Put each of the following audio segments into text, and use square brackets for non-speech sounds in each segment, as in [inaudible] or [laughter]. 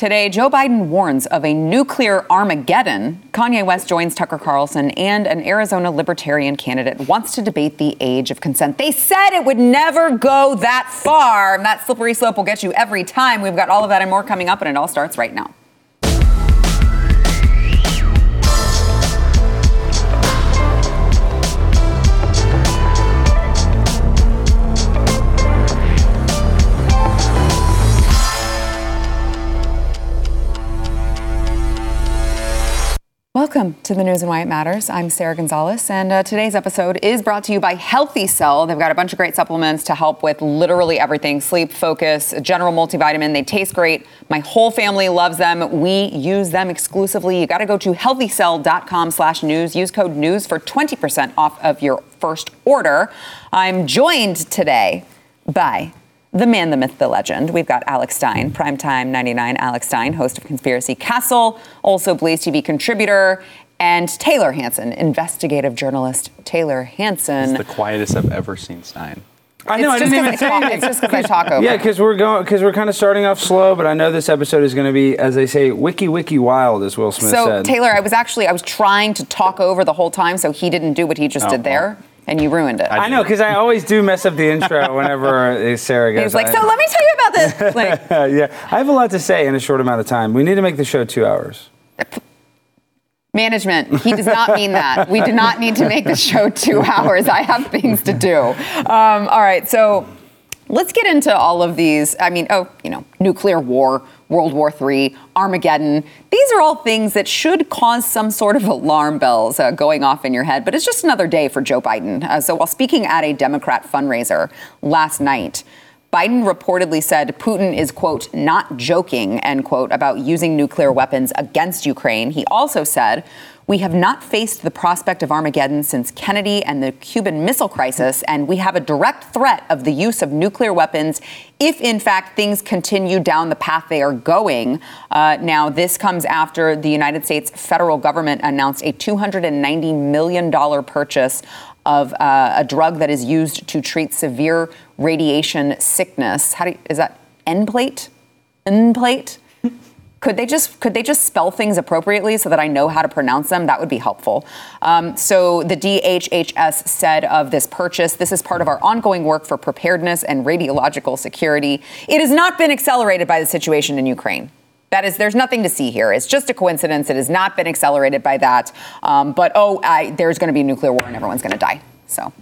Today, Joe Biden warns of a nuclear Armageddon. Kanye West joins Tucker Carlson, and an Arizona libertarian candidate wants to debate the age of consent. They said it would never go that far. That slippery slope will get you every time. We've got all of that and more coming up, and it all starts right now. Welcome to the news and why it matters. I'm Sarah Gonzalez, and uh, today's episode is brought to you by Healthy Cell. They've got a bunch of great supplements to help with literally everything: sleep, focus, general multivitamin. They taste great. My whole family loves them. We use them exclusively. You got to go to healthycell.com/news. Use code news for 20% off of your first order. I'm joined today by the man, the myth, the legend. We've got Alex Stein, primetime 99 Alex Stein, host of Conspiracy Castle, also Blaze TV contributor, and Taylor Hanson, investigative journalist Taylor Hanson. It's the quietest I've ever seen Stein. I know. I It's just didn't 'cause even say talk- it's just because I talk over. [laughs] Yeah, because we're going because we're kind of starting off slow, but I know this episode is going to be, as they say, wiki wiki wild, as Will Smith So said. Taylor, I was actually I was trying to talk over the whole time, so he didn't do what he just Oh, did there, and you ruined it. I know because I always do mess up the intro [laughs] whenever uh, Sarah goes. he was like, I- "So let me tell you about this." Like, [laughs] yeah, I have a lot to say in a short amount of time. We need to make the show two hours. Management. He does not mean that. We do not need to make the show two [laughs] hours. I have things to do. Um, all right, so let's get into all of these. I mean, oh, you know, nuclear war, World War III, Armageddon. These are all things that should cause some sort of alarm bells uh, going off in your head. But it's just another day for Joe Biden. Uh, so while speaking at a Democrat fundraiser last night. Biden reportedly said Putin is, quote, not joking, end quote, about using nuclear weapons against Ukraine. He also said, we have not faced the prospect of Armageddon since Kennedy and the Cuban Missile Crisis, and we have a direct threat of the use of nuclear weapons if, in fact, things continue down the path they are going. Uh, now, this comes after the United States federal government announced a $290 million purchase of uh, a drug that is used to treat severe radiation sickness. How do you, is that Nplate? Nplate? Could they just could they just spell things appropriately so that I know how to pronounce them? That would be helpful. Um, so the DHHS said of this purchase, this is part of our ongoing work for preparedness and radiological security. It has not been accelerated by the situation in Ukraine. That is, there's nothing to see here. It's just a coincidence. It has not been accelerated by that. Um, but oh, I, there's going to be a nuclear war and everyone's going to die. So,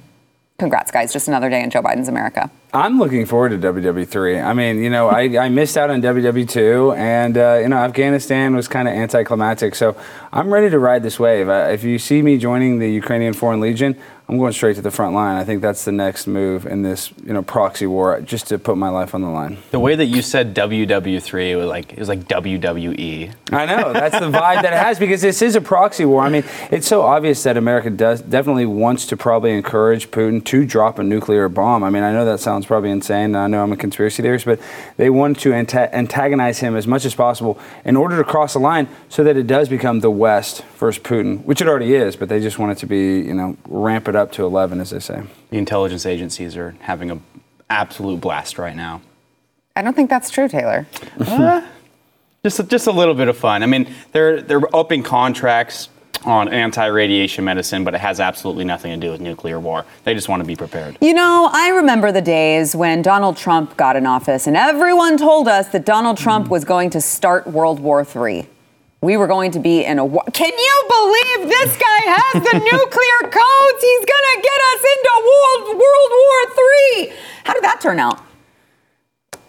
congrats, guys. Just another day in Joe Biden's America. I'm looking forward to WW3. I mean, you know, I, I missed out on WW2, and uh, you know, Afghanistan was kind of anticlimactic. So I'm ready to ride this wave. Uh, if you see me joining the Ukrainian Foreign Legion, I'm going straight to the front line. I think that's the next move in this, you know, proxy war, just to put my life on the line. The way that you said WW3 it was like it was like WWE. I know that's the vibe that it has because this is a proxy war. I mean, it's so obvious that America does definitely wants to probably encourage Putin to drop a nuclear bomb. I mean, I know that sounds probably insane. I know I'm a conspiracy theorist, but they want to anta- antagonize him as much as possible in order to cross the line so that it does become the West versus Putin, which it already is. But they just want it to be, you know, ramp it up to 11, as they say. The intelligence agencies are having an absolute blast right now. I don't think that's true, Taylor. [laughs] Just a, just a little bit of fun. I mean, they're they're upping contracts on anti-radiation medicine, but it has absolutely nothing to do with nuclear war. They just want to be prepared. You know, I remember the days when Donald Trump got in office and everyone told us that Donald Trump mm-hmm. was going to start World War III. We were going to be in a war. Can you believe this guy has the [laughs] nuclear codes? He's going to get us into World, World War III. How did that turn out?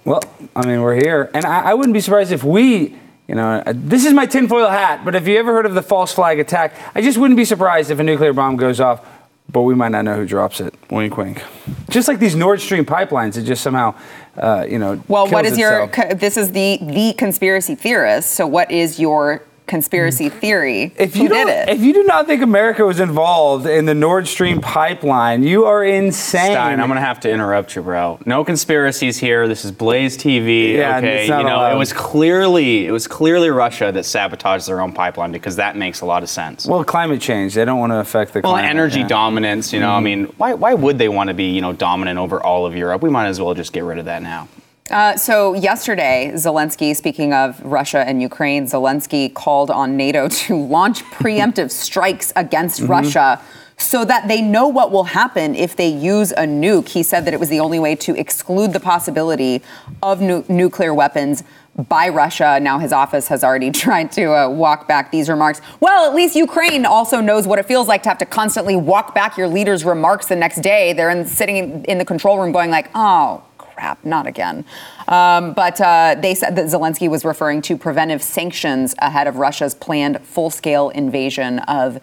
Well, I mean, we're here, and I, I wouldn't be surprised if we, you know, uh, this is my tinfoil hat. But if you ever heard of the false flag attack, I just wouldn't be surprised if a nuclear bomb goes off, but we might not know who drops it. Wink, wink. Just like these Nord Stream pipelines, it just somehow, uh, you know. Well, what kills is your? itself. co- This is the the conspiracy theorist. So, what is your conspiracy hmm. theory? If you did don't, it? if you do not think America was involved in the Nord Stream pipeline, you are insane. Stein, I'm gonna have to interrupt you, bro. No conspiracies here. This is Blaze TV. Yeah, okay, it's not you know allowed. it was clearly it was clearly Russia that sabotaged their own pipeline because that makes a lot of sense. Well, climate change. They don't want to affect the Well, climate. energy yeah. dominance. You know, I hmm. mean, why why would they want to be you know dominant over all of Europe? We might as well just get rid of that now. Uh, so yesterday, Zelensky, speaking of Russia and Ukraine, Zelensky called on NATO [laughs] to launch preemptive strikes against mm-hmm. Russia so that they know what will happen if they use a nuke. He said that it was the only way to exclude the possibility of nu- nuclear weapons by Russia. Now his office has already [laughs] tried to uh, walk back these remarks. Well, at least Ukraine also knows what it feels like to have to constantly walk back your leader's remarks the next day. They're in, sitting in the control room going like, oh, crap, not again. Um, but uh, they said that Zelensky was referring to preventive sanctions ahead of Russia's planned full-scale invasion of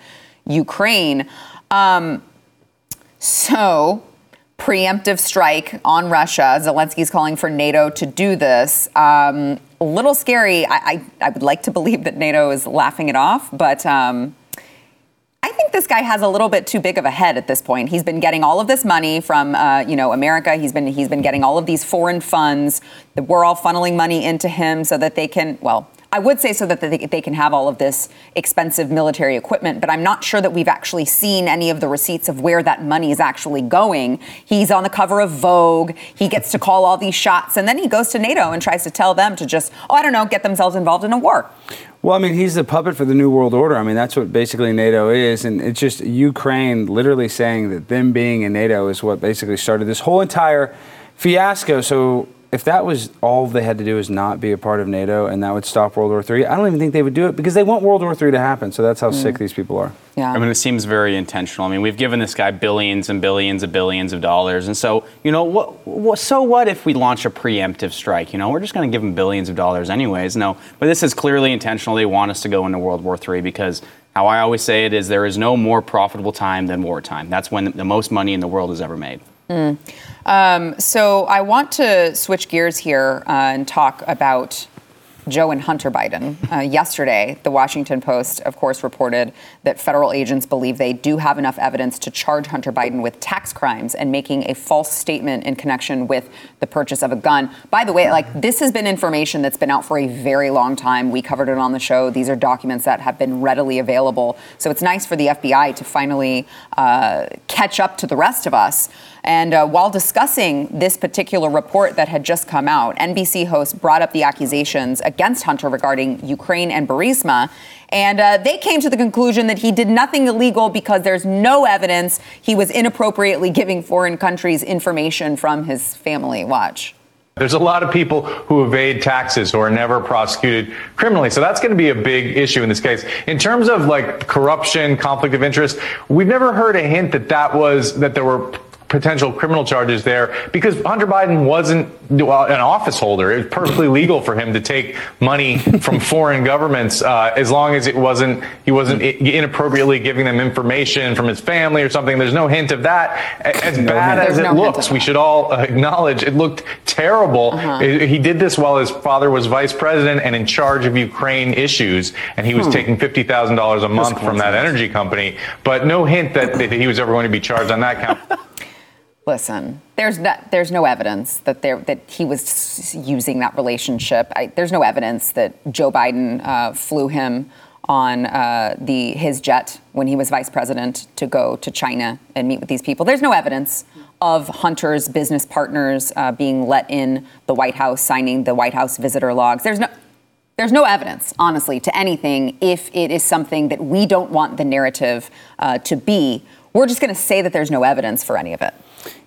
Ukraine. Um, so, preemptive strike on Russia. Zelensky's calling for NATO to do this. Um, a little scary. I, I, I, would like to believe that NATO is laughing it off, but um, think this guy has a little bit too big of a head at this point. He's been getting all of this money from, uh, you know, America. He's been he's been getting all of these foreign funds. We're all funneling money into him so that they can, well, I would say so that they, they, can have all of this expensive military equipment, but I'm not sure that we've actually seen any of the receipts of where that money is actually going. He's on the cover of Vogue. He gets to call all these shots, and then he goes to NATO and tries to tell them to just, oh, I don't know, get themselves involved in a war. Well, I mean, he's the puppet for the New World Order. I mean, that's what basically NATO is. And it's just Ukraine literally saying that them being in NATO is what basically started this whole entire fiasco. So if that was all they had to do is not be a part of NATO and that would stop World War III, I don't even think they would do it because they want World War III to happen. So that's how mm. sick these people are. Yeah. I mean, it seems very intentional. I mean, we've given this guy billions and billions and billions of dollars. And so, you know, what, what so what if we launch a preemptive strike? You know, we're just going to give them billions of dollars anyways. No, but this is clearly intentional. They want us to go into World War III because how I always say it is there is no more profitable time than wartime. That's when the most money in the world is ever made. Mm. Um, so I want to switch gears here uh, and talk about Joe and Hunter Biden. Uh, yesterday, the Washington Post, of course, reported that federal agents believe they do have enough evidence to charge Hunter Biden with tax crimes and making a false statement in connection with the purchase of a gun. By the way, like this has been information that's been out for a very long time. We covered it on the show. These are documents that have been readily available. So it's nice for the FBI to finally uh, catch up to the rest of us. And uh, while discussing this particular report that had just come out, NBC host brought up the accusations against Hunter regarding Ukraine and Burisma. And uh, they came to the conclusion that he did nothing illegal because there's no evidence he was inappropriately giving foreign countries information from his family. Watch. There's a lot of people who evade taxes who are never prosecuted criminally. So that's going to be a big issue in this case. In terms of like corruption, conflict of interest, we've never heard a hint that that was, that there were potential criminal charges there because Hunter Biden wasn't well, an office holder. It was perfectly legal for him to take money from [laughs] foreign governments uh, as long as it wasn't he wasn't inappropriately giving them information from his family or something. There's no hint of that. As no bad as it no looks, we should all acknowledge it looked terrible. Uh-huh. He did this while his father was vice president and in charge of Ukraine issues, and he was hmm. taking fifty thousand dollars a month from that energy company. But no hint that, that he was ever going to be charged on that count. [laughs] Listen, there's no, there's no evidence that there that he was using that relationship. I, there's no evidence that Joe Biden uh, flew him on uh, the his jet when he was vice president to go to China and meet with these people. There's no evidence of Hunter's business partners uh, being let in the White House, signing the White House visitor logs. There's no there's no evidence, honestly, to anything if it is something that we don't want the narrative uh, to be. We're just going to say that there's no evidence for any of it.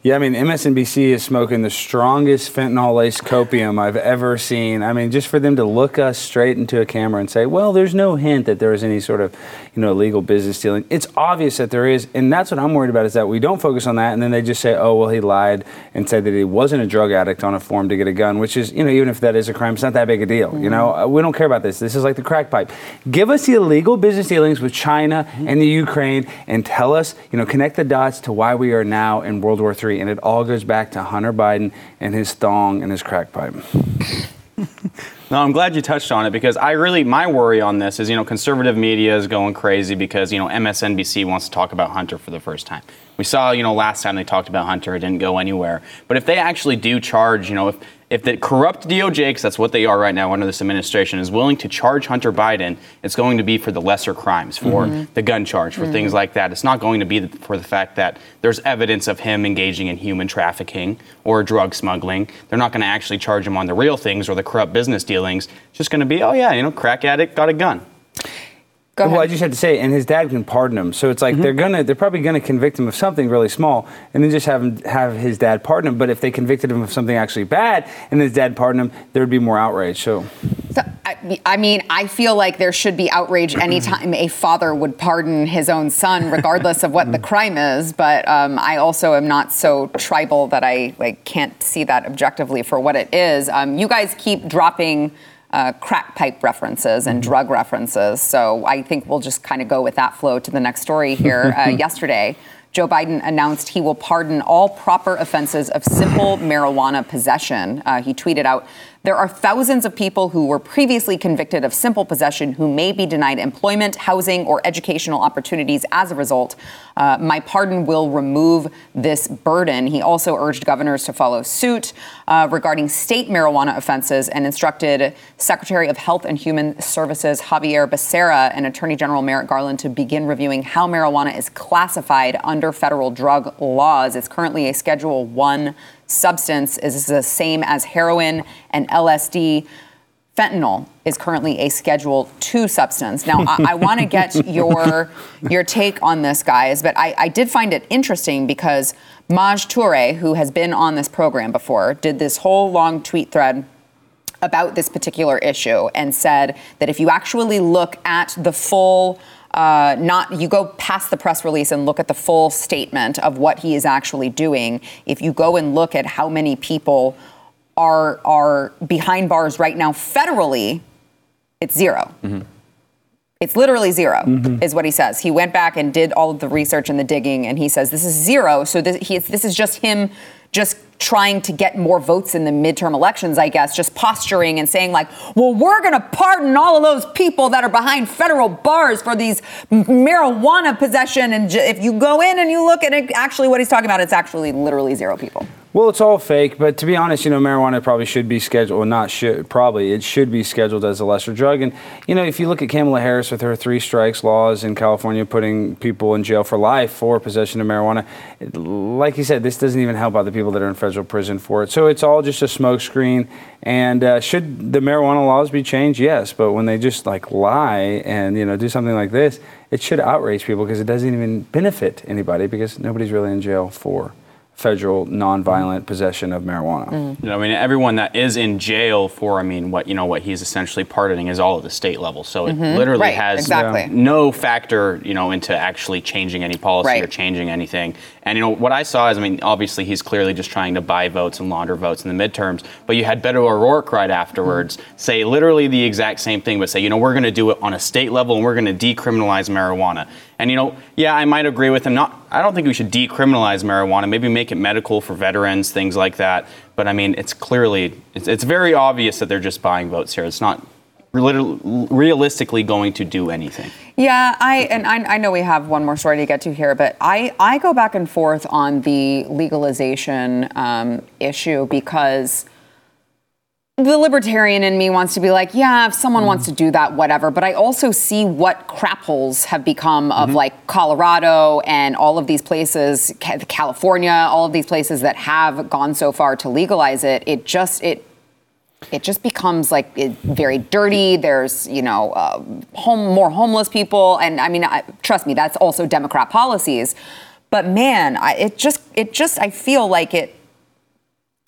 Yeah, I mean, MSNBC is smoking the strongest fentanyl laced copium I've ever seen. I mean, just for them to look us straight into a camera and say, well, there's no hint that there is any sort of, you know, illegal business dealing. It's obvious that there is. And that's what I'm worried about is that we don't focus on that. And then they just say, oh, well, he lied and said that he wasn't a drug addict on a form to get a gun, which is, you know, even if that is a crime, it's not that big a deal. Mm-hmm. You know, mm-hmm. we don't care about this. This is like the crack pipe. Give us the illegal business dealings with China mm-hmm. and the Ukraine and tell us, you know, connect the dots to why we are now in World War III. And it all goes back to Hunter Biden and his thong and his crack pipe. [laughs] No, I'm glad you touched on it because I really my worry on this is you know conservative media is going crazy because you know MSNBC wants to talk about Hunter for the first time. We saw you know last time they talked about Hunter, it didn't go anywhere. But if they actually do charge, you know, if if the corrupt DOJ, because that's what they are right now under this administration, is willing to charge Hunter Biden, it's going to be for the lesser crimes, for Mm-hmm. the gun charge, for things like that. It's not going to be for the fact that there's evidence of him engaging in human trafficking or drug smuggling. They're not going to actually charge him on the real things or the corrupt business dealings. It's just going to be, oh yeah, you know, crack addict got a gun. Go Well, I just have to say, and his dad can pardon him, so it's like Mm-hmm. they're gonna, they're probably gonna convict him of something really small, and then just have him have his dad pardon him. But if they convicted him of something actually bad, and his dad pardoned him, there would be more outrage. So So, I, I mean, I feel like there should be outrage anytime a father would pardon his own son, regardless of what the crime is. But um, I also am not so tribal that I like can't see that objectively for what it is. Um, you guys keep dropping. Uh, crack pipe references and drug references. So I think we'll just kind of go with that flow to the next story here. [laughs] Uh, yesterday, Joe Biden announced he will pardon all proper offenses of simple marijuana possession. Uh, he tweeted out, There are thousands of people who were previously convicted of simple possession who may be denied employment, housing, or educational opportunities as a result. Uh, my pardon will remove this burden. He also urged governors to follow suit uh, regarding state marijuana offenses and instructed Secretary of Health and Human Services Xavier Becerra and Attorney General Merrick Garland to begin reviewing how marijuana is classified under federal drug laws. It's currently a Schedule 1 substance. is the same as heroin and LSD. Fentanyl is currently a Schedule Two substance. Now, I, I want to [laughs] get your your take on this, guys, but I, I did find it interesting because Maj Toure, who has been on this program before, did this whole long tweet thread about this particular issue and said that if you actually look at the full uh, not you go past the press release and look at the full statement of what he is actually doing if you go and look at how many people are are behind bars right now federally it's 0 it's literally 0 is what he says. He went back and did all of the research and the digging, and he says this is zero. So this, he, this is just him just trying to get more votes in the midterm elections, I guess, just posturing and saying like, well, we're going to pardon all of those people that are behind federal bars for these marijuana possession. And j- if you go in and you look at it, actually what he's talking about, it's actually literally zero people. Well, it's all fake, but to be honest, you know, marijuana probably should be scheduled, well, not should, probably, it should be scheduled as a lesser drug. And, you know, if you look at Kamala Harris with her three strikes laws in California putting people in jail for life for possession of marijuana, like you said, this doesn't even help out the people that are in federal prison for it. So it's all just a smokescreen. And uh, should the marijuana laws be changed? Yes. But when they just like lie and, you know, do something like this, it should outrage people because it doesn't even benefit anybody because nobody's really in jail for federal nonviolent possession of marijuana. Mm. You know, I mean, everyone that is in jail for, I mean, what you know, what he's essentially pardoning is all at the state level. So it mm-hmm. literally Right, has exactly. no factor, you know, into actually changing any policy or changing anything. And you know, what I saw is, I mean, obviously he's clearly just trying to buy votes and launder votes in the midterms. But you had Beto O'Rourke right afterwards mm-hmm. say literally the exact same thing, but say, you know, we're going to do it on a state level and we're going to decriminalize marijuana. And you know, yeah, I might agree with him. Not, I don't think we should decriminalize marijuana. Maybe make it medical for veterans, things like that. But I mean, it's clearly, it's, it's very obvious that they're just buying votes here. It's not realistically going to do anything. Yeah, I and I, I know we have one more story to get to here, but I, I go back and forth on the legalization um, issue because the libertarian in me wants to be like, yeah, if someone wants to do that, whatever. But I also see what crap holes have become of like Colorado and all of these places, California, all of these places that have gone so far to legalize it. It just it it just becomes like it, very dirty. There's, you know, uh, home, more homeless people, and I mean, I, trust me, that's also Democrat policies. But man, I, it just, it just, I feel like it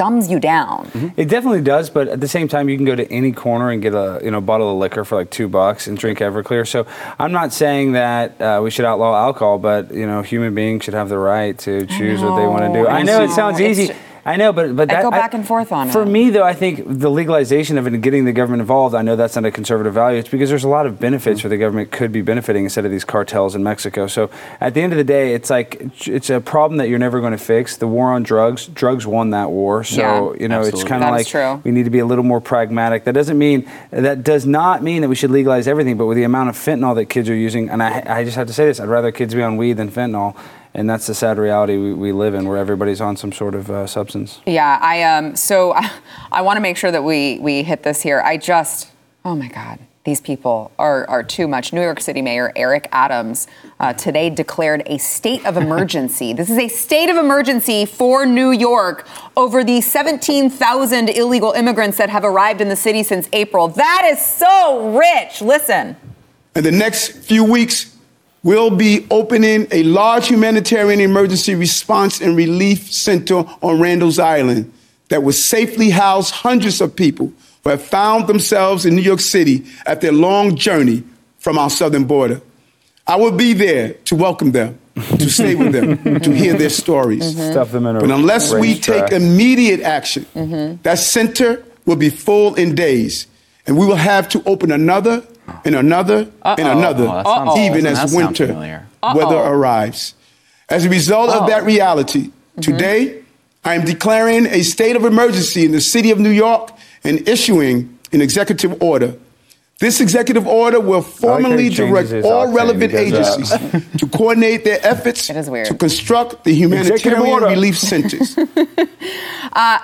dumbs you down. It definitely does, but at the same time, you can go to any corner and get a you know bottle of liquor for like two bucks and drink Everclear. So I'm not saying that uh, we should outlaw alcohol, but you know, human beings should have the right to choose what they want to do. know, I I know it sounds easy. ju- I know, but but I go back and forth on For it. For me, though, I think the legalization of it and getting the government involved, I know that's not a conservative value. It's because there's a lot of benefits mm. where the government could be benefiting instead of these cartels in Mexico. So at the end of the day, it's like it's a problem that you're never going to fix. The war on drugs, drugs won that war. So Yeah. you know, it's kind of like true. we need to be a little more pragmatic. That doesn't mean that does not mean that we should legalize everything. But with the amount of fentanyl that kids are using, and I, I just have to say this, I'd rather kids be on weed than fentanyl. And that's the sad reality we, we live in, where everybody's on some sort of uh, substance. Yeah, I um. So [laughs] I want to make sure that we we hit this here. I just, oh my God, these people are are too much. New York City Mayor Eric Adams uh, today declared a state of [laughs] emergency. this is a state of emergency for New York over the 17,000 illegal immigrants that have arrived in the city since April. That is so rich. Listen. In the next few weeks, we'll be opening a large humanitarian emergency response and relief center on Randall's Island that will safely house hundreds of people who have found themselves in New York City after a long journey from our southern border. I will be there to welcome them, to [laughs] stay with them, to hear their stories. Mm-hmm. Stuff them in a But unless we take immediate action, mm-hmm. that center will be full in days, and we will have to open another and another and another, Oh, even as winter weather arrives. As a result of that reality, today I am declaring a state of emergency in the city of New York and issuing an executive order. This executive order will formally he direct all relevant uh, agencies [laughs] to coordinate their efforts It is weird. to construct the humanitarian relief centers. [laughs]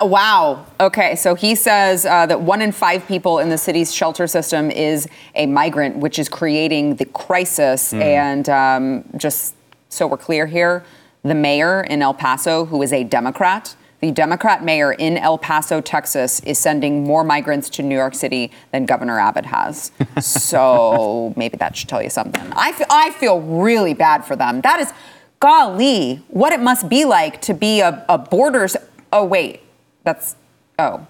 Wow. Okay. So he says uh, that one in five people in the city's shelter system is a migrant, which is creating the crisis. And um, just so we're clear here, the mayor in El Paso, who is a Democrat, the Democrat mayor in El Paso, Texas, is sending more migrants to New York City than Governor Abbott has. [laughs] so maybe that should tell you something. I feel, I feel really bad for them. That is, golly, what it must be like to be a, a borders. Oh, wait. That's, oh,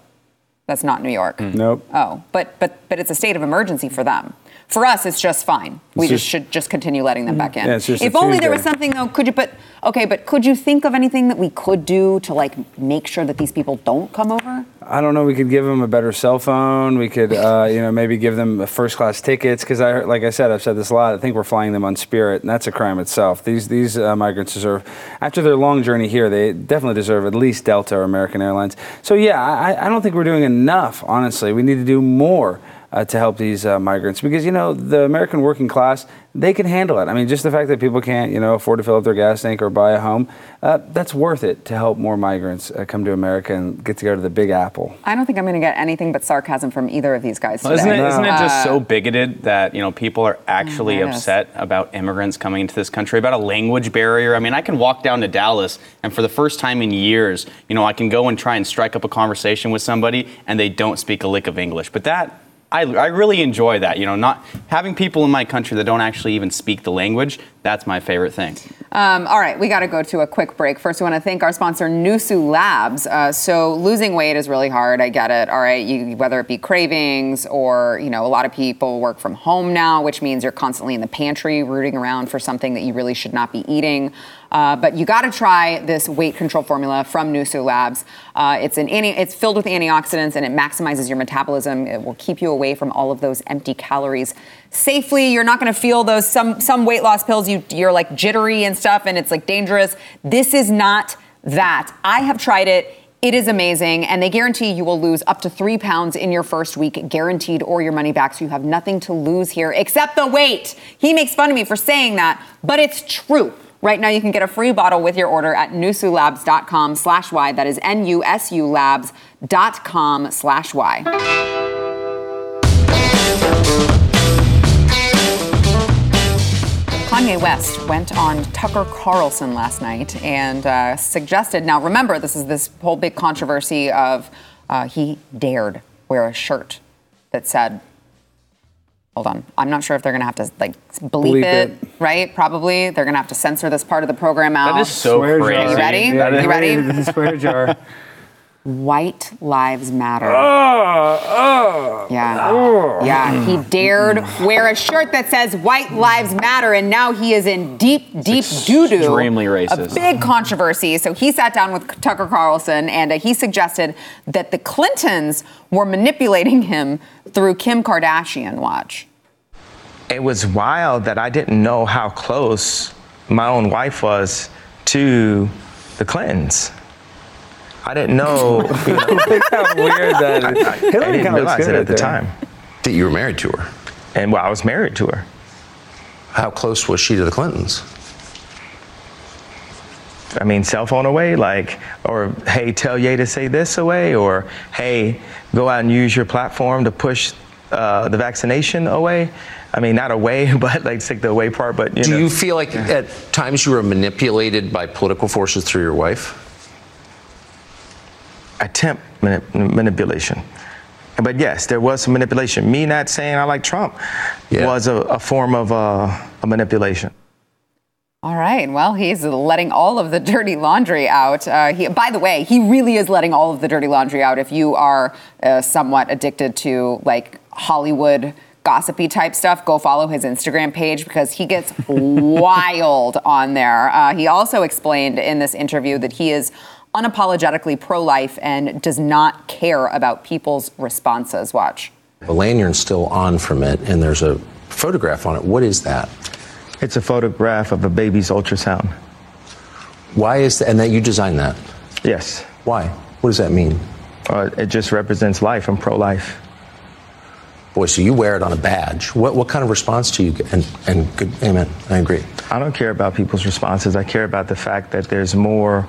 that's not New York. Mm. Nope. Oh, but, but, but it's a state of emergency for them. For us, it's just fine. We just, just- should just continue letting them back in. Yeah, if only there was something though, could you but okay, but could you think of anything that we could do to like make sure that these people don't come over? I don't know. We could give them a better cell phone. We could, [laughs] uh, you know, maybe give them first class tickets because I, like I said, I've said this a lot. I think we're flying them on Spirit, and that's a crime itself. These these uh, migrants deserve, after their long journey here, they definitely deserve at least Delta or American Airlines. So yeah, I, I don't think we're doing enough. Honestly, we need to do more. Uh, to help these uh, migrants because you know the American working class they can handle it. I mean, just the fact that people can't you know afford to fill up their gas tank or buy a home, uh, that's worth it to help more migrants uh, come to America and get to go to the Big Apple. I don't think I'm going to get anything but sarcasm from either of these guys today. Well, isn't it, isn't it just Uh, so bigoted that you know people are actually it is. upset about immigrants coming into this country, about a language barrier? I mean, I can walk down to Dallas, and for the first time in years, you know, I can go and try and strike up a conversation with somebody, and they don't speak a lick of English. But that I, I really enjoy that. You know, not having people in my country that don't actually even speak the language. That's my favorite thing. Um, all right, we got to go to a quick break. First, we want to thank our sponsor, Nusu Labs. Uh, so, losing weight is really hard. I get it. All right, you, whether it be cravings or you know, a lot of people work from home now, which means you're constantly in the pantry rooting around for something that you really should not be eating. Uh, but you got to try this weight control formula from Nusu Labs. Uh, it's an anti, it's filled with antioxidants and it maximizes your metabolism. It will keep you away from all of those empty calories safely. You're not going to feel those some some weight loss pills. You you're like jittery and stuff, and it's like dangerous. This is not that. I have tried it. It is amazing, and they guarantee you will lose up to three pounds in your first week, guaranteed, or your money back. So you have nothing to lose here except the weight. He makes fun of me for saying that, but it's true. Right now, you can get a free bottle with your order at nusulabs.com slash Y. That is N-U-S-U labs.com slash Y. Kanye West went on Tucker Carlson last night and uh, suggested. Now, remember, this is this whole big controversy of uh, he dared wear a shirt that said, "Hold on, I'm not sure if they're going to have to like bleep, Bleep it, it. right? Probably they're going to have to censor this part of the program out." That is so Swear jar. crazy. You ready? That is- You ready? The swear jar. [laughs] White lives matter. oh, Yeah. Ah. Yeah. He dared wear a shirt that says White Lives Matter, and now he is in deep, deep doo doo. extremely racist. A big controversy. So he sat down with Tucker Carlson and uh, he suggested that the Clintons were manipulating him through Kim Kardashian. Watch. it was wild that I didn't know how close my own wife was to the Clintons. I didn't know. You [laughs] know Look how weird that is. I, I Hillary didn't realize it right at the time. that you were married to her. And well, I was married to her. How close was she to the Clintons? I mean, cell phone away, like, or hey, tell Ye to say this away, or hey, go out and use your platform to push uh, the vaccination away. I mean, not away, [laughs] but like take the away part. But you Do know. you feel like at times you were manipulated by political forces through your wife? Attempt manip- manipulation. But yes, there was some manipulation. Me not saying I like Trump Yeah. was a, a form of uh, a manipulation. All right. Well, he's letting all of the dirty laundry out. Uh, he, by the way, he really is letting all of the dirty laundry out. If you are uh, somewhat addicted to like Hollywood gossipy type stuff, go follow his Instagram page because he gets [laughs] wild on there. Uh, he also explained in this interview that he is unapologetically pro-life and does not care about people's responses. Watch. The lanyard's still on from it, and there's a photograph on it. What is that? It's a photograph of a baby's ultrasound. Why is that? And that you designed that? Yes, Why? What does that mean? uh, it just represents life. I'm pro-life. Boy, so you wear it on a badge. What what kind of response do you get? And and good, amen. I agree. I don't care about people's responses. I care about the fact that there's more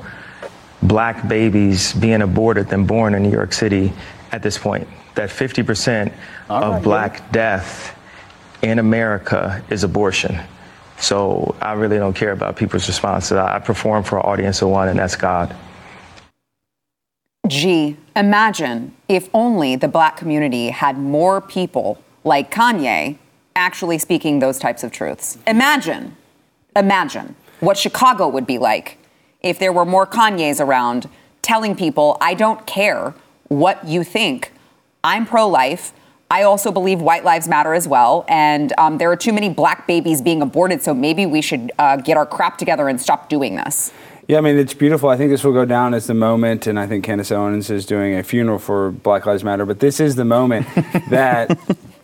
black babies being aborted than born in New York City at this point. That 50% of black death in America is abortion. So I really don't care about people's responses. I I perform for an audience of one, and that's God. Gee, imagine if only the black community had more people like Kanye actually speaking those types of truths. Imagine, imagine what Chicago would be like if there were more Kanyes around telling people, I don't care what you think. I'm pro life. I also believe white lives matter as well. And um, there are too many black babies being aborted, so maybe we should uh, get our crap together and stop doing this. Yeah, I mean, it's beautiful. I think this will go down as the moment, and I think Candace Owens is doing a funeral for Black Lives Matter, but this is the moment [laughs] that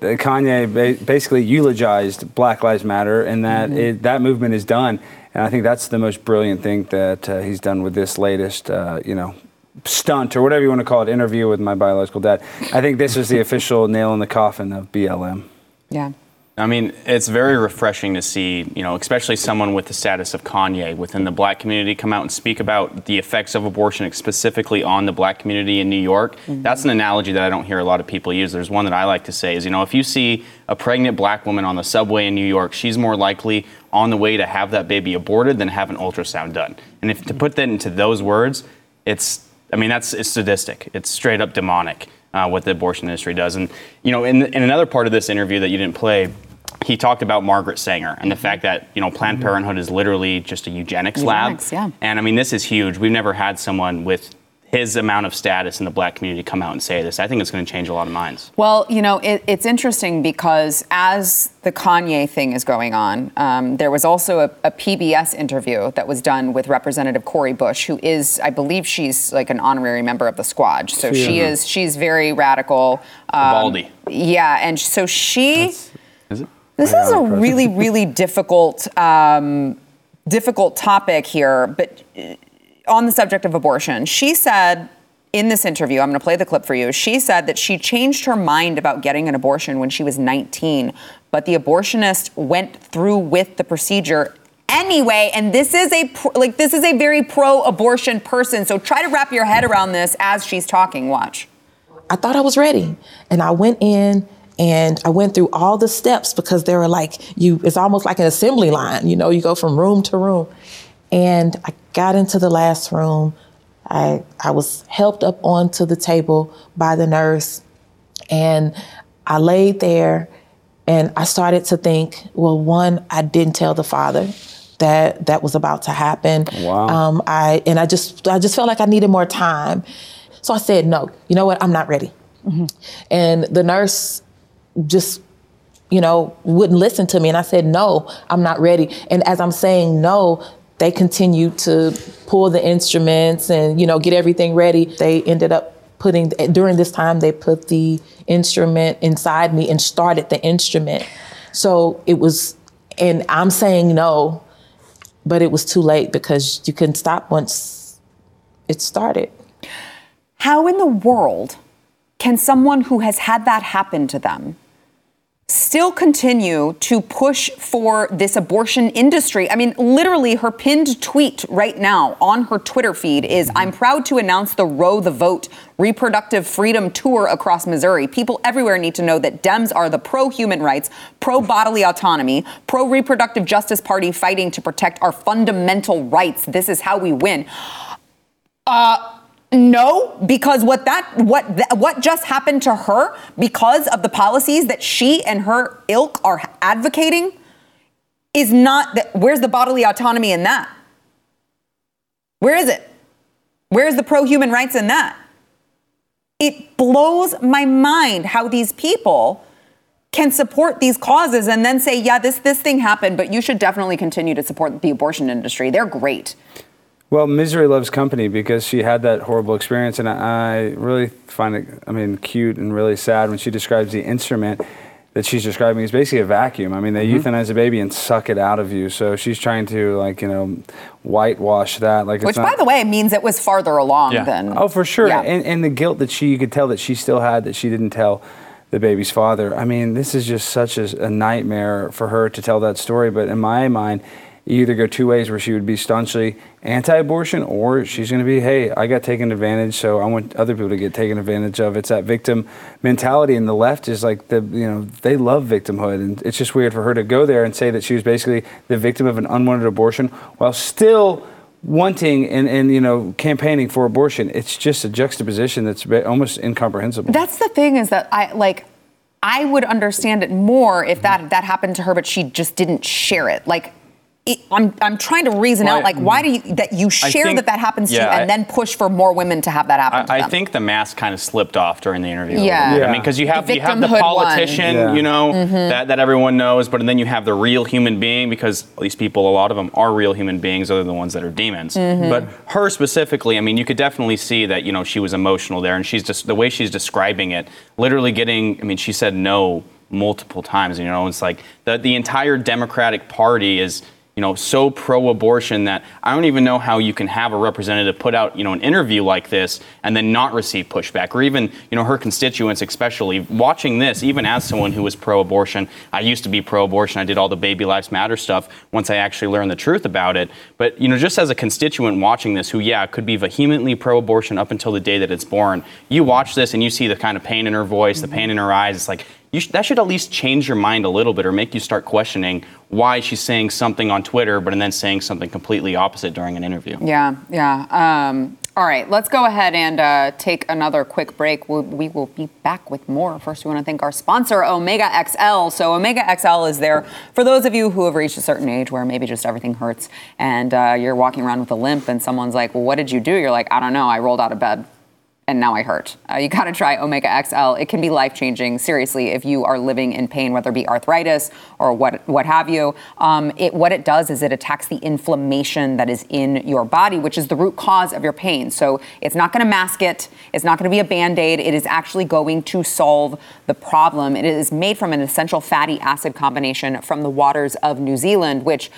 Kanye basically eulogized Black Lives Matter and that it, that movement is done. And I think that's the most brilliant thing that uh, he's done with this latest, uh, you know, stunt or whatever you want to call it, interview with my biological dad. I think this is the [laughs] official nail in the coffin of BLM. Yeah. I mean, it's very refreshing to see, you know, especially someone with the status of Kanye within the black community come out and speak about the effects of abortion specifically on the black community in New York. Mm-hmm. That's an analogy that I don't hear a lot of people use. There's one that I like to say is, you know, if you see a pregnant black woman on the subway in New York, she's more likely on the way to have that baby aborted than have an ultrasound done. And if to put that into those words, it's I mean, that's it's sadistic. It's straight up demonic uh, what the abortion industry does. And you know, in, in another part of this interview that you didn't play, he talked about Margaret Sanger and the fact that you know Planned Parenthood is literally just a eugenics, Eugenics, lab. yeah. And I mean, this is huge. We've never had someone with his amount of status in the black community come out and say this. I think it's going to change a lot of minds. Well, you know, it, it's interesting because as the Kanye thing is going on, um, there was also a, a PBS interview that was done with Representative Cori Bush, who is, I believe, she's like an honorary member of the Squad. So she is, she's very radical. Um, Baldy. Yeah, and so she. Is it? This is a really, [laughs] really difficult, um, difficult topic here. But uh, on the subject of abortion, she said in this interview, I'm going to play the clip for you. She said that she changed her mind about getting an abortion when she was 19, but the abortionist went through with the procedure anyway. And this is a like this is a very pro-abortion person. So try to wrap your head around this as she's talking. Watch. I thought I was ready. And I went in and I went through all the steps because they were like, you, it's almost like an assembly line. You know, you go from room to room. And I got into the last room. I, I was helped up onto the table by the nurse. And I laid there and I started to think, well, one, I didn't tell the father that that was about to happen. Wow. Um, I and I just I just felt like I needed more time. So I said, no, you know what? I'm not ready. Mhm. And the nurse just, you know, wouldn't listen to me. And I said, no, I'm not ready. And as I'm saying no, they continued to pull the instruments and, you know, get everything ready. They ended up putting, during this time, they put the instrument inside me and started the instrument. So it was, and I'm saying no, but it was too late because you couldn't stop once it started. How in the world can someone who has had that happen to them still continue to push for this abortion industry. I mean, literally, her pinned tweet right now on her Twitter feed is I'm proud to announce the Roe the Vote reproductive freedom tour across Missouri. People everywhere need to know that Dems are the pro human rights, pro bodily autonomy, pro reproductive justice party fighting to protect our fundamental rights. This is how we win. Uh, no, because what that what what just happened to her because of the policies that she and her ilk are advocating is not that where's the bodily autonomy in that? Where is it? Where's the pro human rights in that? It blows my mind how these people can support these causes and then say, yeah, this this thing happened, but you should definitely continue to support the abortion industry. They're great. Well, misery loves company because she had that horrible experience, and I, I really find it, I mean, cute and really sad when she describes the instrument that she's describing is basically a vacuum. I mean, they Mm-hmm. euthanize a baby and suck it out of you. So she's trying to like you know whitewash that. Like, it's Which, not, by the way, means it was farther along Yeah. than. Oh, for sure. Yeah. And, and the guilt that she, you could tell that she still had that she didn't tell the baby's father. I mean, this is just such a, a nightmare for her to tell that story. But in my mind, you either go two ways where she would be staunchly anti-abortion or she's going to be, hey, I got taken advantage, so I want other people to get taken advantage of. It's that victim mentality, and the left is like the, you know, they love victimhood, and it's just weird for her to go there and say that she was basically the victim of an unwanted abortion while still wanting and, and you know campaigning for abortion it's just a juxtaposition that's almost incomprehensible That's the thing is that I like. I would understand it more if that that happened to her, but she just didn't share it. Like, it, I'm I'm trying to reason Well, out like why do you that you share think- that that happens to you and I- then push for more women to have that happen to I, I think the mask kind of slipped off during the interview. Yeah. Yeah. I mean, because you have The you have the politician, Yeah. you know, Mm-hmm. that, that everyone knows, but then you have the real human being because these people, a lot of them are real human beings, other than the ones that are demons. Mm-hmm. But her specifically, I mean, you could definitely see that you know she was emotional there, and she's just the way she's describing it, literally getting. I mean, she said no multiple times. You know, it's like the the entire Democratic Party is you know, so pro-abortion that I don't even know how you can have a representative put out, you know, an interview like this and then not receive pushback, or even, you know, her constituents, especially watching this. Even as someone who was pro-abortion, I used to be pro-abortion. I did all the Baby Lives Matter stuff once I actually learned the truth about it. But you know, just as a constituent watching this, who yeah, could be vehemently pro-abortion up until the day that it's born, you watch this and you see the kind of pain in her voice, the pain in her eyes. It's like sh- that should at least change your mind a little bit or make you start questioning why she's saying something on Twitter, but and then saying something completely opposite during an interview. Yeah, yeah. Um, all right, let's go ahead and uh, take another quick break. We'll, we will be back with more. First, we want to thank our sponsor, Omega XL. So, Omega XL is there for those of you who have reached a certain age where maybe just everything hurts and uh, you're walking around with a limp, and someone's like, Well, what did you do? You're like, I don't know. I rolled out of bed and now I hurt. Uh, you got to try Omega XL. It can be life changing, seriously, if you are living in pain, whether it be arthritis or what what have you. Um, it, what it does is it attacks the inflammation that is in your body, which is the root cause of your pain. So it's not going to mask it. It's not going to be a band aid. It is actually going to solve the problem. It is made from an essential fatty acid combination from the waters of New Zealand, which,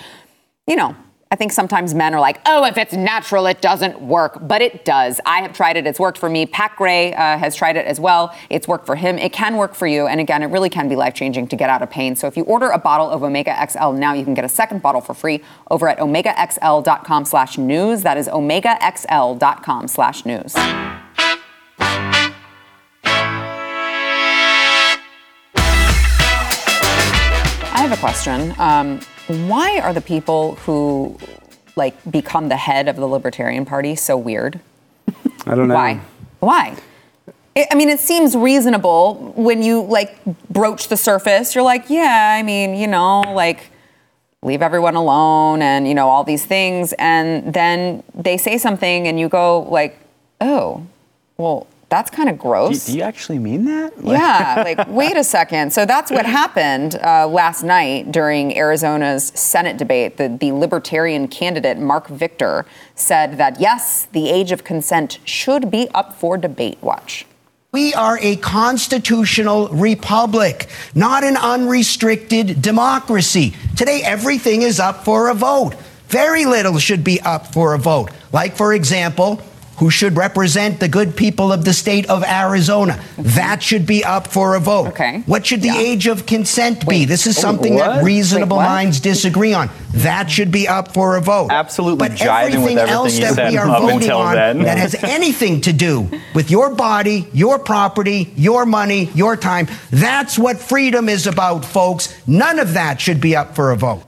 you know, I think sometimes men are like, oh, if it's natural, it doesn't work. But it does. I have tried it. It's worked for me. Pat Gray uh, has tried it as well. It's worked for him. It can work for you. And again, it really can be life changing to get out of pain. So if you order a bottle of Omega XL now, you can get a second bottle for free over at omegaxl.com slash news. That is omegaxl.com question. Um, why are the people who like become the head of the Libertarian Party so weird? I don't know. Why? Why? I I mean, it seems reasonable when you like broach the surface. You're like, yeah, I mean, you know, like leave everyone alone and you know all these things, and then they say something, and you go like, oh, well, that's kind of Do, gross. do you actually mean that? [laughs] Like- Yeah, like wait a second. So that's what happened uh, last night during Arizona's Senate debate. The, the Libertarian candidate Marc Victor said that yes, the age of consent should be up for debate. Watch. We are a constitutional republic, not an unrestricted democracy. Today, everything is up for a vote. Very little should be up for a vote. Like, for example, who should represent the good people of the state of Arizona. That should be up for a vote. Okay. What should the Yeah. age of consent be? This is Oh, something what? that reasonable Wait, minds disagree on. That should be up for a vote. Absolutely But jiving with everything everything else that we are [laughs] voting on then. that has [laughs] anything to do with your body, your property, your money, your time, that's what freedom is about, folks. None of that should be up for a vote.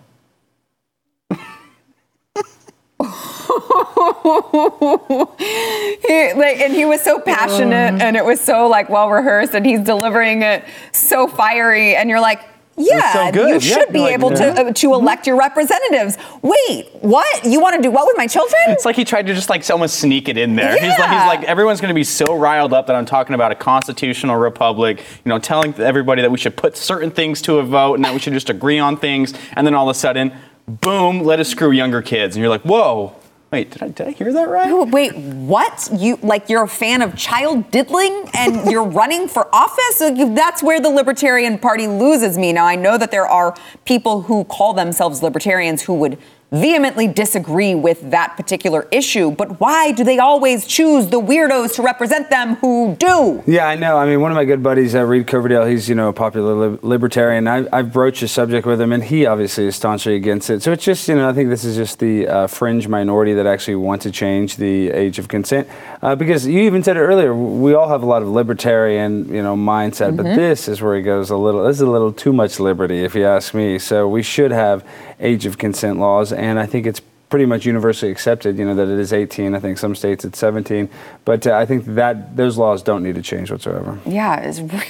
[laughs] he, like, and he was so passionate, and it was so like well rehearsed, and he's delivering it so fiery, and you're like. Yeah, so good. you Yeah, should be like, able yeah. to uh, to elect your representatives. Wait, what? You want to do what with my children? It's like he tried to just like almost sneak it in there. He's like, he's like, everyone's going to be so riled up that I'm talking about a constitutional republic, you know, telling everybody that we should put certain things to a vote and that we should just agree on things. And then all of a sudden, boom, let us screw younger kids. And you're like, whoa, wait, did I, did I hear that right? Wait, what? You like you're a fan of child diddling and [laughs] you're running for office? That's where the Libertarian Party loses me. Now I know that there are people who call themselves libertarians who would vehemently disagree with that particular issue, but why do they always choose the weirdos to represent them who do? Yeah, I know. I mean, one of my good buddies, uh, Reed Coverdale, he's you know a popular lib- libertarian. I, I've broached the subject with him, and he obviously is staunchly against it. So it's just you know I think this is just the uh, fringe minority that actually want to change the age of consent. Uh, because you even said it earlier, we all have a lot of libertarian you know mindset, but this is where it goes a little. This is a little too much liberty, if you ask me. So we should have age of consent laws, and I think it's pretty much universally accepted, you know, that it is 18. I think some states it's 17, but uh, I think that those laws don't need to change whatsoever. Yeah, it's re-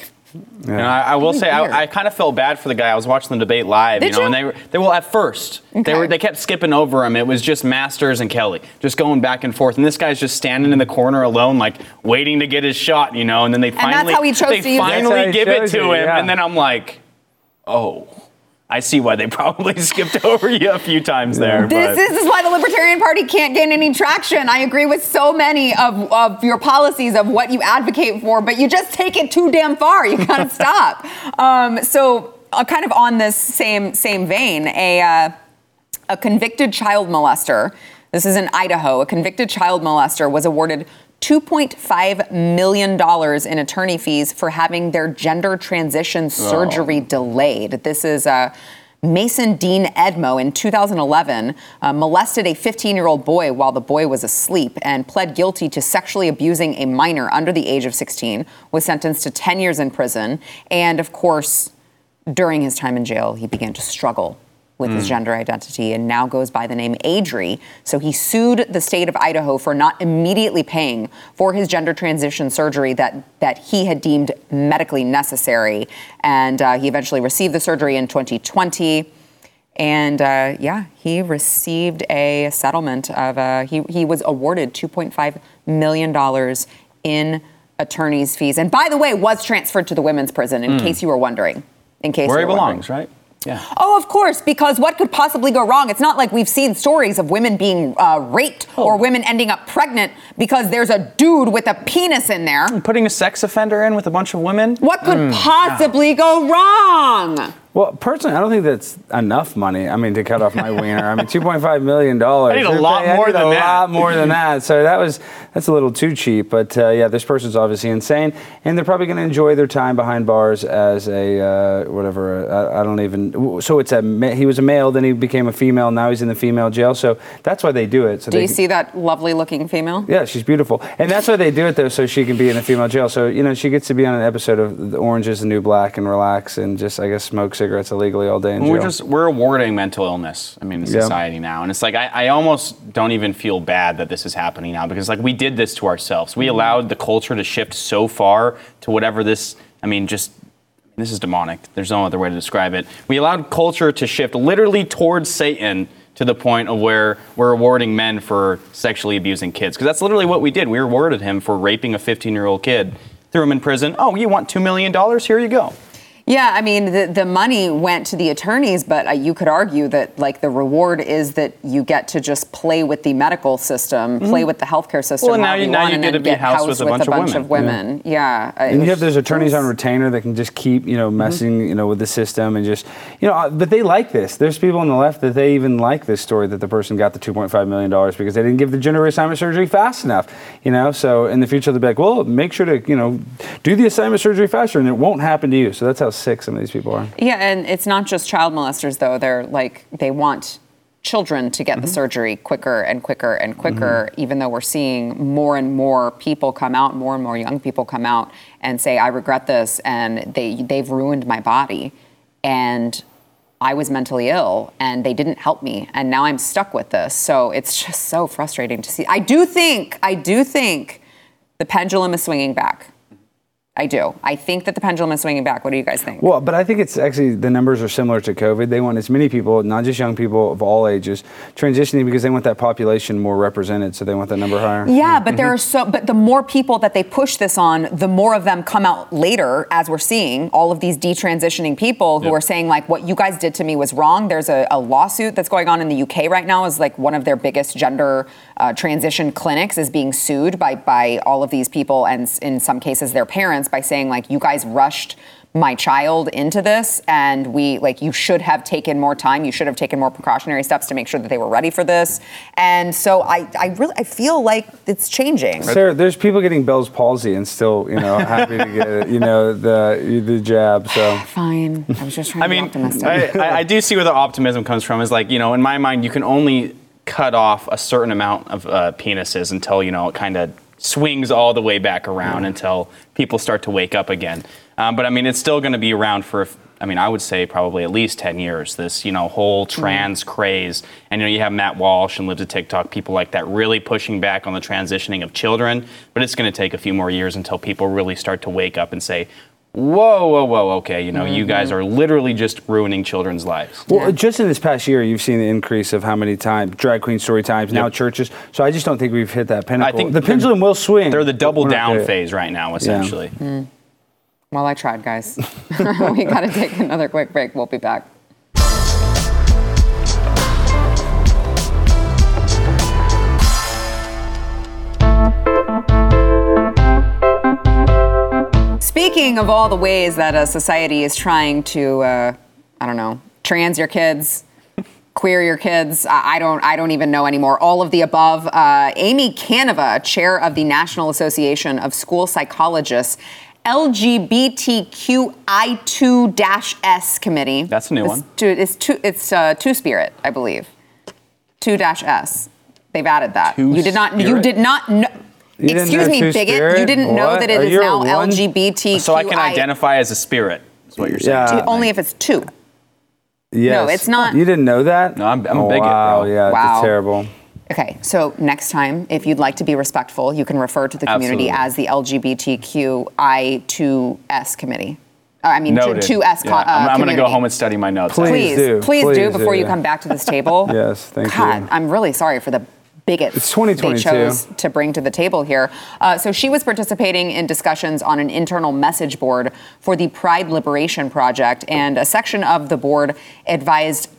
And I, I will Really say. I, I kind of felt bad for the guy. I was watching the debate live, Did you know, you? and they were, they well at first they were they kept skipping over him. It was just Masters and Kelly just going back and forth, and this guy's just standing in the corner alone, like waiting to get his shot, you know. And then they that's finally how he chose they to use it. That's how finally give it to him, yeah. and then I'm like, oh. I see why they [laughs] probably skipped over you a few times there. This, this is why the Libertarian Party can't gain any traction. I agree with so many of, of your policies of what you advocate for, but you just take it too damn far. You gotta [laughs] stop. Um, so, uh, kind of on this same same vein, a uh, a convicted child molester. This is in Idaho. A convicted child molester was awarded. $2.5 million in attorney fees for having their gender transition surgery delayed. This is uh, Mason Dean Edmo in 2011 uh, molested a 15 year old boy while the boy was asleep and pled guilty to sexually abusing a minor under the age of 16, was sentenced to 10 years in prison. And of course, during his time in jail, he began to struggle with his gender identity and now goes by the name Adree. So he sued the state of Idaho for not immediately paying for his gender transition surgery that, that he had deemed medically necessary. And uh, he eventually received the surgery in 2020. And uh, yeah, he received a settlement of, uh, he, he was awarded $2.5 million in attorney's fees. And by the way, was transferred to the women's prison, in case you were wondering. In case where you he were wondering. belongs, right? Yeah. Oh, of course, because what could possibly go wrong? It's not like we've seen stories of women being uh, raped or women ending up pregnant because there's a dude with a penis in there. Putting a sex offender in with a bunch of women. What could Mm. possibly go wrong? Well, personally, I don't think that's enough money. I mean, to cut off my wiener. I mean, [laughs] two point five million dollars. I need a lot more than a that. lot more than that. So that was that's a little too cheap. But uh, yeah, this person's obviously insane, and they're probably going to enjoy their time behind bars as a uh, whatever. I, I don't even. So it's a he was a male, then he became a female. Now he's in the female jail. So that's why they do it. So Do they you can- see that lovely looking female? Yeah, she's beautiful, and that's why they do it though, so she can be in a female jail. So you know, she gets to be on an episode of The Orange Is the New Black and relax and just, I guess, smoke cigarettes illegally all day in jail. We're just we're awarding mental illness. I mean, in Yeah. society now, and it's like I, I almost don't even feel bad that this is happening now because like we did this to ourselves. We allowed the culture to shift so far to whatever this. I mean, just this is demonic. There's no other way to describe it. We allowed culture to shift literally towards Satan to the point of where we're awarding men for sexually abusing kids because that's literally what we did. We rewarded him for raping a 15 year old kid, threw him in prison. Oh, you want two million dollars? Here you go. Yeah, I mean, the, the money went to the attorneys, but uh, you could argue that, like, the reward is that you get to just play with the medical system, play with the healthcare system. Mm-hmm. Well, now you- now you get to be get housed with a bunch of women. women. Yeah. it And you have those attorneys on retainer that can just keep, you Mm-hmm. know, messing, you know, with the system and just, you know, uh, but they like this. There's people on the left that they even like this story that the person got the 2.5 million dollars because they didn't give the gender reassignment surgery fast enough, you know. So in the future they'll be like, well, make sure to, you know, do the assignment surgery faster and it won't happen to you. So that's how sick some of these people are. Yeah, and it's not just child molesters though. They're like they want children to get Mm-hmm. the surgery quicker and quicker and quicker. Even though we're seeing more and more people come out, more and more young people come out and say, "I regret this," and they they've ruined my body, and I was mentally ill, and they didn't help me, and now I'm stuck with this. So it's just so frustrating to see. I do think, I do think, the pendulum is swinging back. I do. I think that the pendulum is swinging back. What do you guys think? Well, but I think it's actually the numbers are similar to COVID. They want as many people, not just young people of all ages, transitioning because they want that population more represented. So they want that number higher. Yeah, mm-hmm. but there are so but the more people that they push this on, the more of them come out later as we're seeing all of these detransitioning people who Yep. are saying like what you guys did to me was wrong. There's a, a lawsuit that's going on in the UK right now is like one of their biggest gender uh, transition clinics is being sued by by all of these people and in some cases their parents by saying like you guys rushed my child into this and we like you should have taken more time. You should have taken more precautionary steps to make sure that they were ready for this. And so i i really i feel like it's changing. Sarah, there's people getting Bell's palsy and still, you know, [laughs] happy to get, you know, the the jab. So. Fine. I was just trying I to be mean, optimistic. I, I, I do see where the optimism comes from. Is like, you know, in my mind, you can only cut off a certain amount of uh, penises until, you know, it kind of swings all the way back around until people start to wake up again. Um, but I mean, it's still going to be around for, I mean, I would say probably at least 10 years, this, you know, whole trans craze. And, you know, you have Matt Walsh and Libs of TikTok, people like that really pushing back on the transitioning of children. But it's going to take a few more years until people really start to wake up and say, whoa, whoa, whoa, okay, you know, you guys mm-hmm. are literally just ruining children's lives. Well, uh, just in this past year, you've seen the increase of how many times drag queen story times now churches. So I just don't think we've hit that pinnacle. I think the pendulum will swing. They're the double down there. phase right now, essentially. Hmm. well i tried guys [laughs] we gotta take another quick break we'll be back Speaking of all the ways that a society is trying to, uh, I don't know, trans your kids, queer your kids, I, don't, I don't even know anymore. All of the above. Uh, Amy Canova, chair of the National Association of School Psychologists, LGBTQI2-S committee. That's a new It's one. Two, it's two, it's uh, two spirit, I believe. Two dash S. They've added that. Two you did not. You did not know. You Excuse me, bigot. spirit? You didn't know that it Are is now one? LGBTQI. So I can identify as a spirit, is what you're saying. Yeah. Only if it's two. Yes. it's not- You didn't know that? No, I'm- I'm a oh, bigot, Wow, bro. yeah, Wow. that's terrible. Okay, so next time, if you'd like to be respectful, you can refer to the community Absolutely. as the LGBTQI2S committee. Uh, I mean, Noted. 2S. Yeah, co- uh, I'm, I'm going to go home and study my notes. Please. Please, do. please, do Please before do. you come back to this table. [laughs] Yes, thank God, you. I'm really sorry for the bigots It's 2022. they chose to bring to the table here. Uh, so she was participating in discussions on an internal message board for the Pride Liberation Project, and a section of the board advised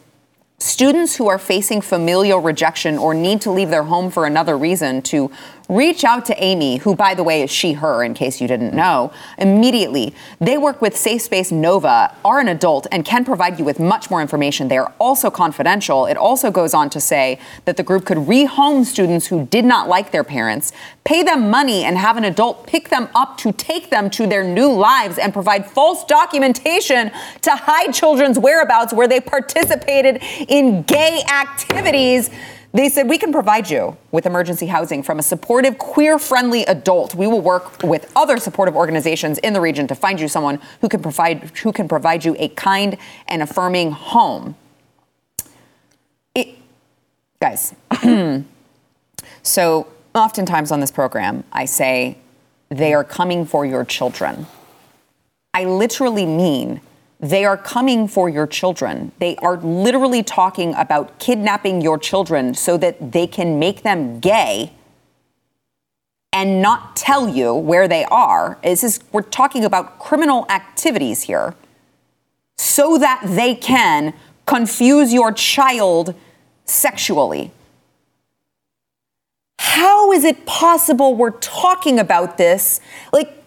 students who are facing familial rejection or need to leave their home for another reason to reach out to Amy, who, by the way, is she, her, in case you didn't know, immediately. They work with Safe Space Nova, are an adult, and can provide you with much more information. They are also confidential. It also goes on to say that the group could rehome students who did not like their parents, pay them money, and have an adult pick them up to take them to their new lives and provide false documentation to hide children's whereabouts where they participated in gay activities. They said, We can provide you with emergency housing from a supportive, queer friendly adult. We will work with other supportive organizations in the region to find you someone who can provide, who can provide you a kind and affirming home. It, guys, [clears throat] so oftentimes on this program, I say, They are coming for your children. I literally mean they are coming for your children. They are literally talking about kidnapping your children so that they can make them gay and not tell you where they are. This is we're talking about criminal activities here. so that they can confuse your child sexually. How is it possible we're talking about this? Like,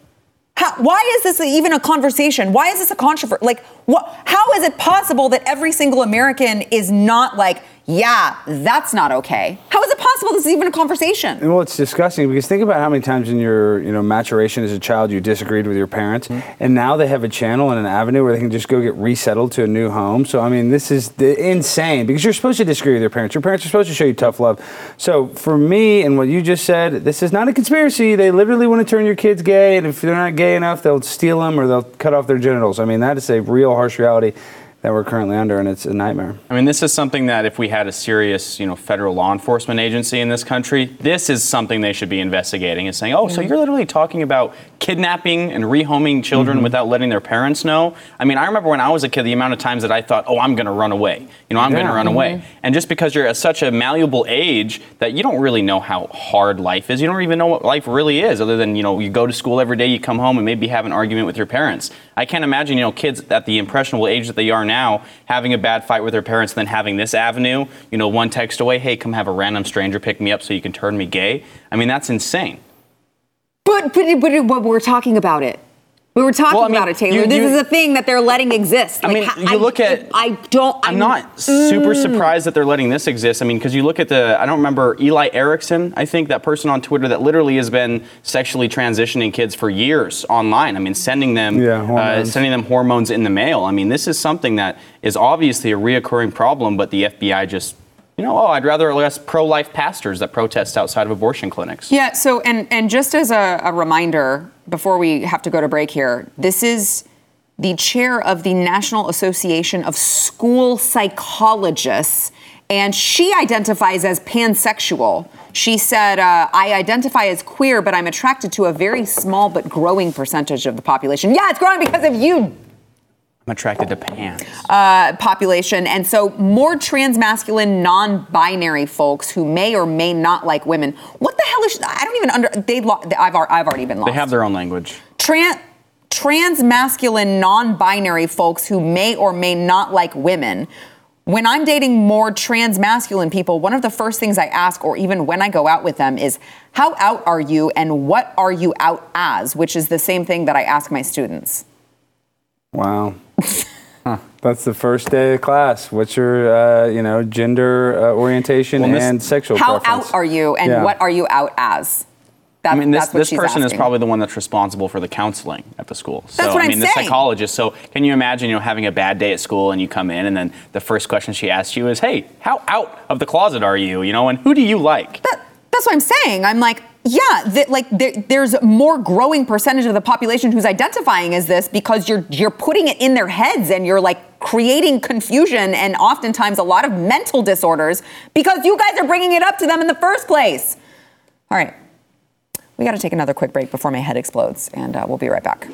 how, why is this even a conversation? Why is this a controversy? Like, how is it possible that every single American is not like, yeah, that's not okay? How is it possible this is even a conversation? Well, it's disgusting because think about how many times in your you know maturation as a child you disagreed with your parents, hmm. and now they have a channel and an avenue where they can just go get resettled to a new home. So I mean, this is the, insane because you're supposed to disagree with your parents. Your parents are supposed to show you tough love. So for me and what you just said, this is not a conspiracy. They literally want to turn your kids gay, and if they're not gay enough, they'll steal them or they'll cut off their genitals. I mean, that is a real harsh reality that we're currently under, and it's a nightmare. I mean, this is something that if we had a serious, you know, federal law enforcement agency in this country, this is something they should be investigating and saying, oh, so mm-hmm. you're literally talking about kidnapping and rehoming children mm-hmm. without letting their parents know. I mean, I remember when I was a kid, the amount of times that I thought, oh, I'm going to run away. You know, I'm going to Yeah. run away. Mm-hmm. And just because you're at such a malleable age that you don't really know how hard life is, you don't even know what life really is, other than, you know, you go to school every day, you come home and maybe have an argument with your parents. I can't imagine, you know, kids at the impressionable age that they are now having a bad fight with their parents, then having this avenue, you know, one text away, hey, come have a random stranger pick me up so you can turn me gay. I mean, that's insane. But, but, but, but we're talking about it. We were talking Well, I mean, about it, Taylor. you- this you- is a thing that they're letting exist. I Like, mean, ha- you look at- I don't. I'm not super Mm. surprised that they're letting this exist. I mean, because you look at the, I don't remember Eli Erickson, I think that person on Twitter that literally has been sexually transitioning kids for years online. I mean, sending them, Yeah, uh, hormones. sending them hormones in the mail. I mean, this is something that is obviously a reoccurring problem, but the FBI just, you know, oh, I'd rather less pro-life pastors that protest outside of abortion clinics. Yeah. So, and and just as a, a reminder, before we have to go to break here, this is the chair of the National Association of School Psychologists, and she identifies as pansexual. She said, uh, "I identify as queer, but I'm attracted to a very small but growing percentage of the population. Yeah, it's growing because of you, I'm attracted to pants. uh, population. And so more transmasculine, non-binary folks who may or may not like women. What the hell is? I don't even under. They. Lo- I've. I've already been lost. they have their own language. Trans transmasculine, non-binary folks who may or may not like women. When I'm dating more transmasculine people, one of the first things I ask, or even when I go out with them, is how out are you and what are you out as? Which is the same thing that I ask my students. Wow. Huh. That's the first day of class. What's your, uh, you know, gender uh, orientation Well, this- and sexual How preference? out are you and Yeah. what are you out as? That, I mean, this, this she's person is probably the one that's responsible for the counseling at the school. So, That's what I I'm mean, the saying. psychologist. So, can you imagine, you know, having a bad day at school and you come in and then the first question she asks you is, "Hey, how out of the closet are you? You know, and who do you like?" That, that's what I'm saying. I'm like, yeah, that, like there, there's more growing percentage of the population who's identifying as this because you're you're putting it in their heads and you're like creating confusion and oftentimes a lot of mental disorders because you guys are bringing it up to them in the first place. All right, we got to take another quick break before my head explodes, and uh, we'll be right back.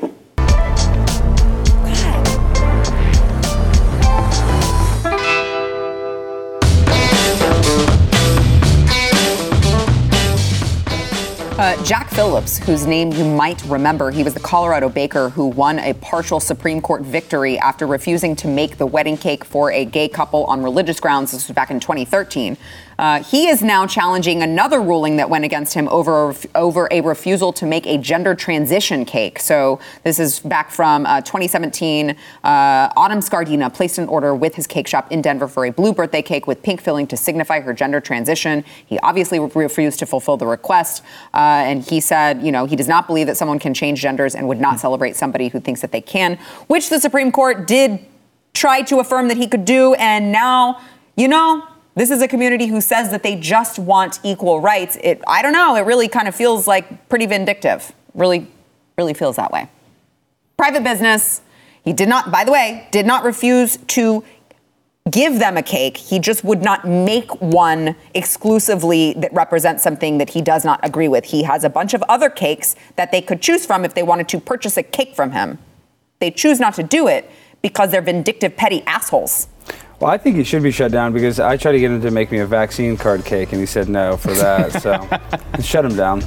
Uh, Jack Phillips, whose name you might remember, he was the Colorado baker who won a partial Supreme Court victory after refusing to make the wedding cake for a gay couple on religious grounds. This was back in 2013. Uh, he is now challenging another ruling that went against him over over a refusal to make a gender transition cake. So this is back from uh, 2017. Uh, Autumn Scardina placed an order with his cake shop in Denver for a blue birthday cake with pink filling to signify her gender transition. He obviously refused to fulfill the request, uh, and he said, you know, he does not believe that someone can change genders and would not celebrate somebody who thinks that they can, which the Supreme Court did try to affirm that he could do, and now, you know. This is a community who says that they just want equal rights. It, I don't know. It really kind of feels like pretty vindictive. Really, really feels that way. Private business. He did not, by the way, did not refuse to give them a cake. He just would not make one exclusively that represents something that he does not agree with. He has a bunch of other cakes that they could choose from if they wanted to purchase a cake from him. They choose not to do it because they're vindictive, petty assholes. Well, I think he should be shut down because I tried to get him to make me a vaccine card cake, and he said no for that. so [laughs] shut him down.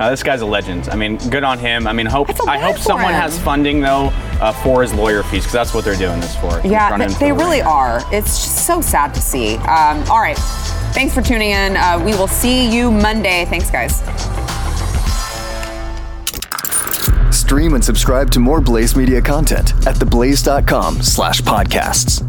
Uh, this guy's a legend. I mean, good on him. I mean, hope I feel I bad hope someone him. has funding though uh, for his lawyer fees because that's what they're doing this for. Yeah, Running they, the really ringer. are. It's just so sad to see. Um, all right. Thanks for tuning in. Uh, we will see you Monday. Thanks, guys. Stream and subscribe to more Blaze Media content at theblaze.com slash podcasts.